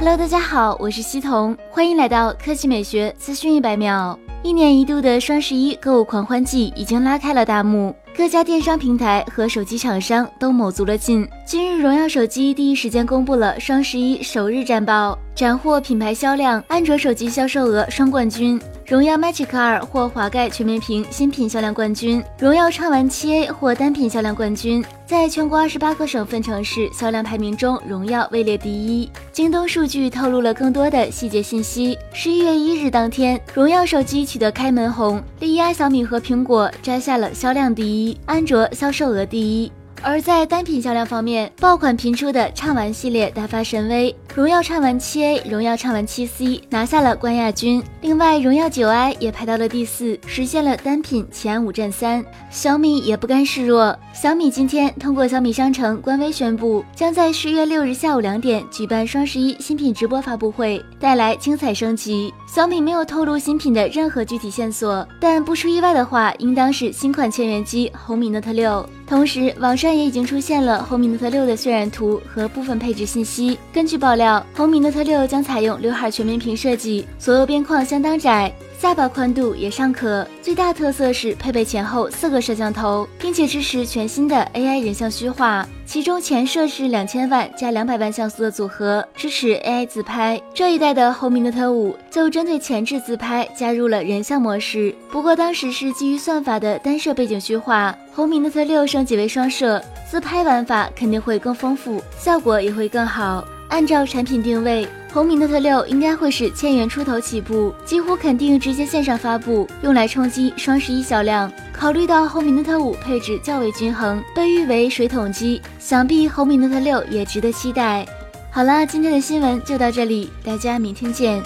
Hello，大家好，我是西彤，欢迎来到科技美学资讯一百秒。一年一度的双十一购物狂欢季已经拉开了大幕，各家电商平台和手机厂商都卯足了劲。今日，荣耀手机第一时间公布了双十一首日战报，斩获品牌销量、安卓手机销售额双冠军。荣耀 Magic 二获华盖全面屏新品销量冠军，荣耀畅玩 7A 获单品销量冠军。在全国二十八个省份城市销量排名中，荣耀位列第一。京东数据透露了更多的细节信息。十一月一日当天，荣耀手机取得开门红，力压小米和苹果，摘下了销量第一、安卓销售额第一。而在单品销量方面，爆款频出的畅玩系列大发神威，荣耀畅玩 7A、荣耀畅玩 7C 拿下了冠亚军。另外，荣耀 9i 也排到了第四，实现了单品前五战三。小米也不甘示弱，小米今天通过小米商城官微宣布，将在十月六日下午两点举办双十一新品直播发布会，带来精彩升级。小米没有透露新品的任何具体线索，但不出意外的话，应当是新款千元机红米 Note 六。同时，网上也已经出现了红米 Note 六的渲染图和部分配置信息。根据爆料，红米 Note 六将采用刘海全面屏设计，左右边框相当窄。下巴宽度也尚可，最大特色是配备前后四个摄像头，并且支持全新的 AI 人像虚化，其中前摄是两千万加两百万像素的组合，支持 AI 自拍。这一代的红米 Note 五就针对前置自拍加入了人像模式，不过当时是基于算法的单摄背景虚化，红米 Note 六升级为双摄，自拍玩法肯定会更丰富，效果也会更好。按照产品定位，红米 Note 六应该会是千元出头起步，几乎肯定直接线上发布，用来冲击双十一销量。考虑到红米 Note 五配置较为均衡，被誉为水桶机，想必红米 Note 六也值得期待。好啦，今天的新闻就到这里，大家明天见。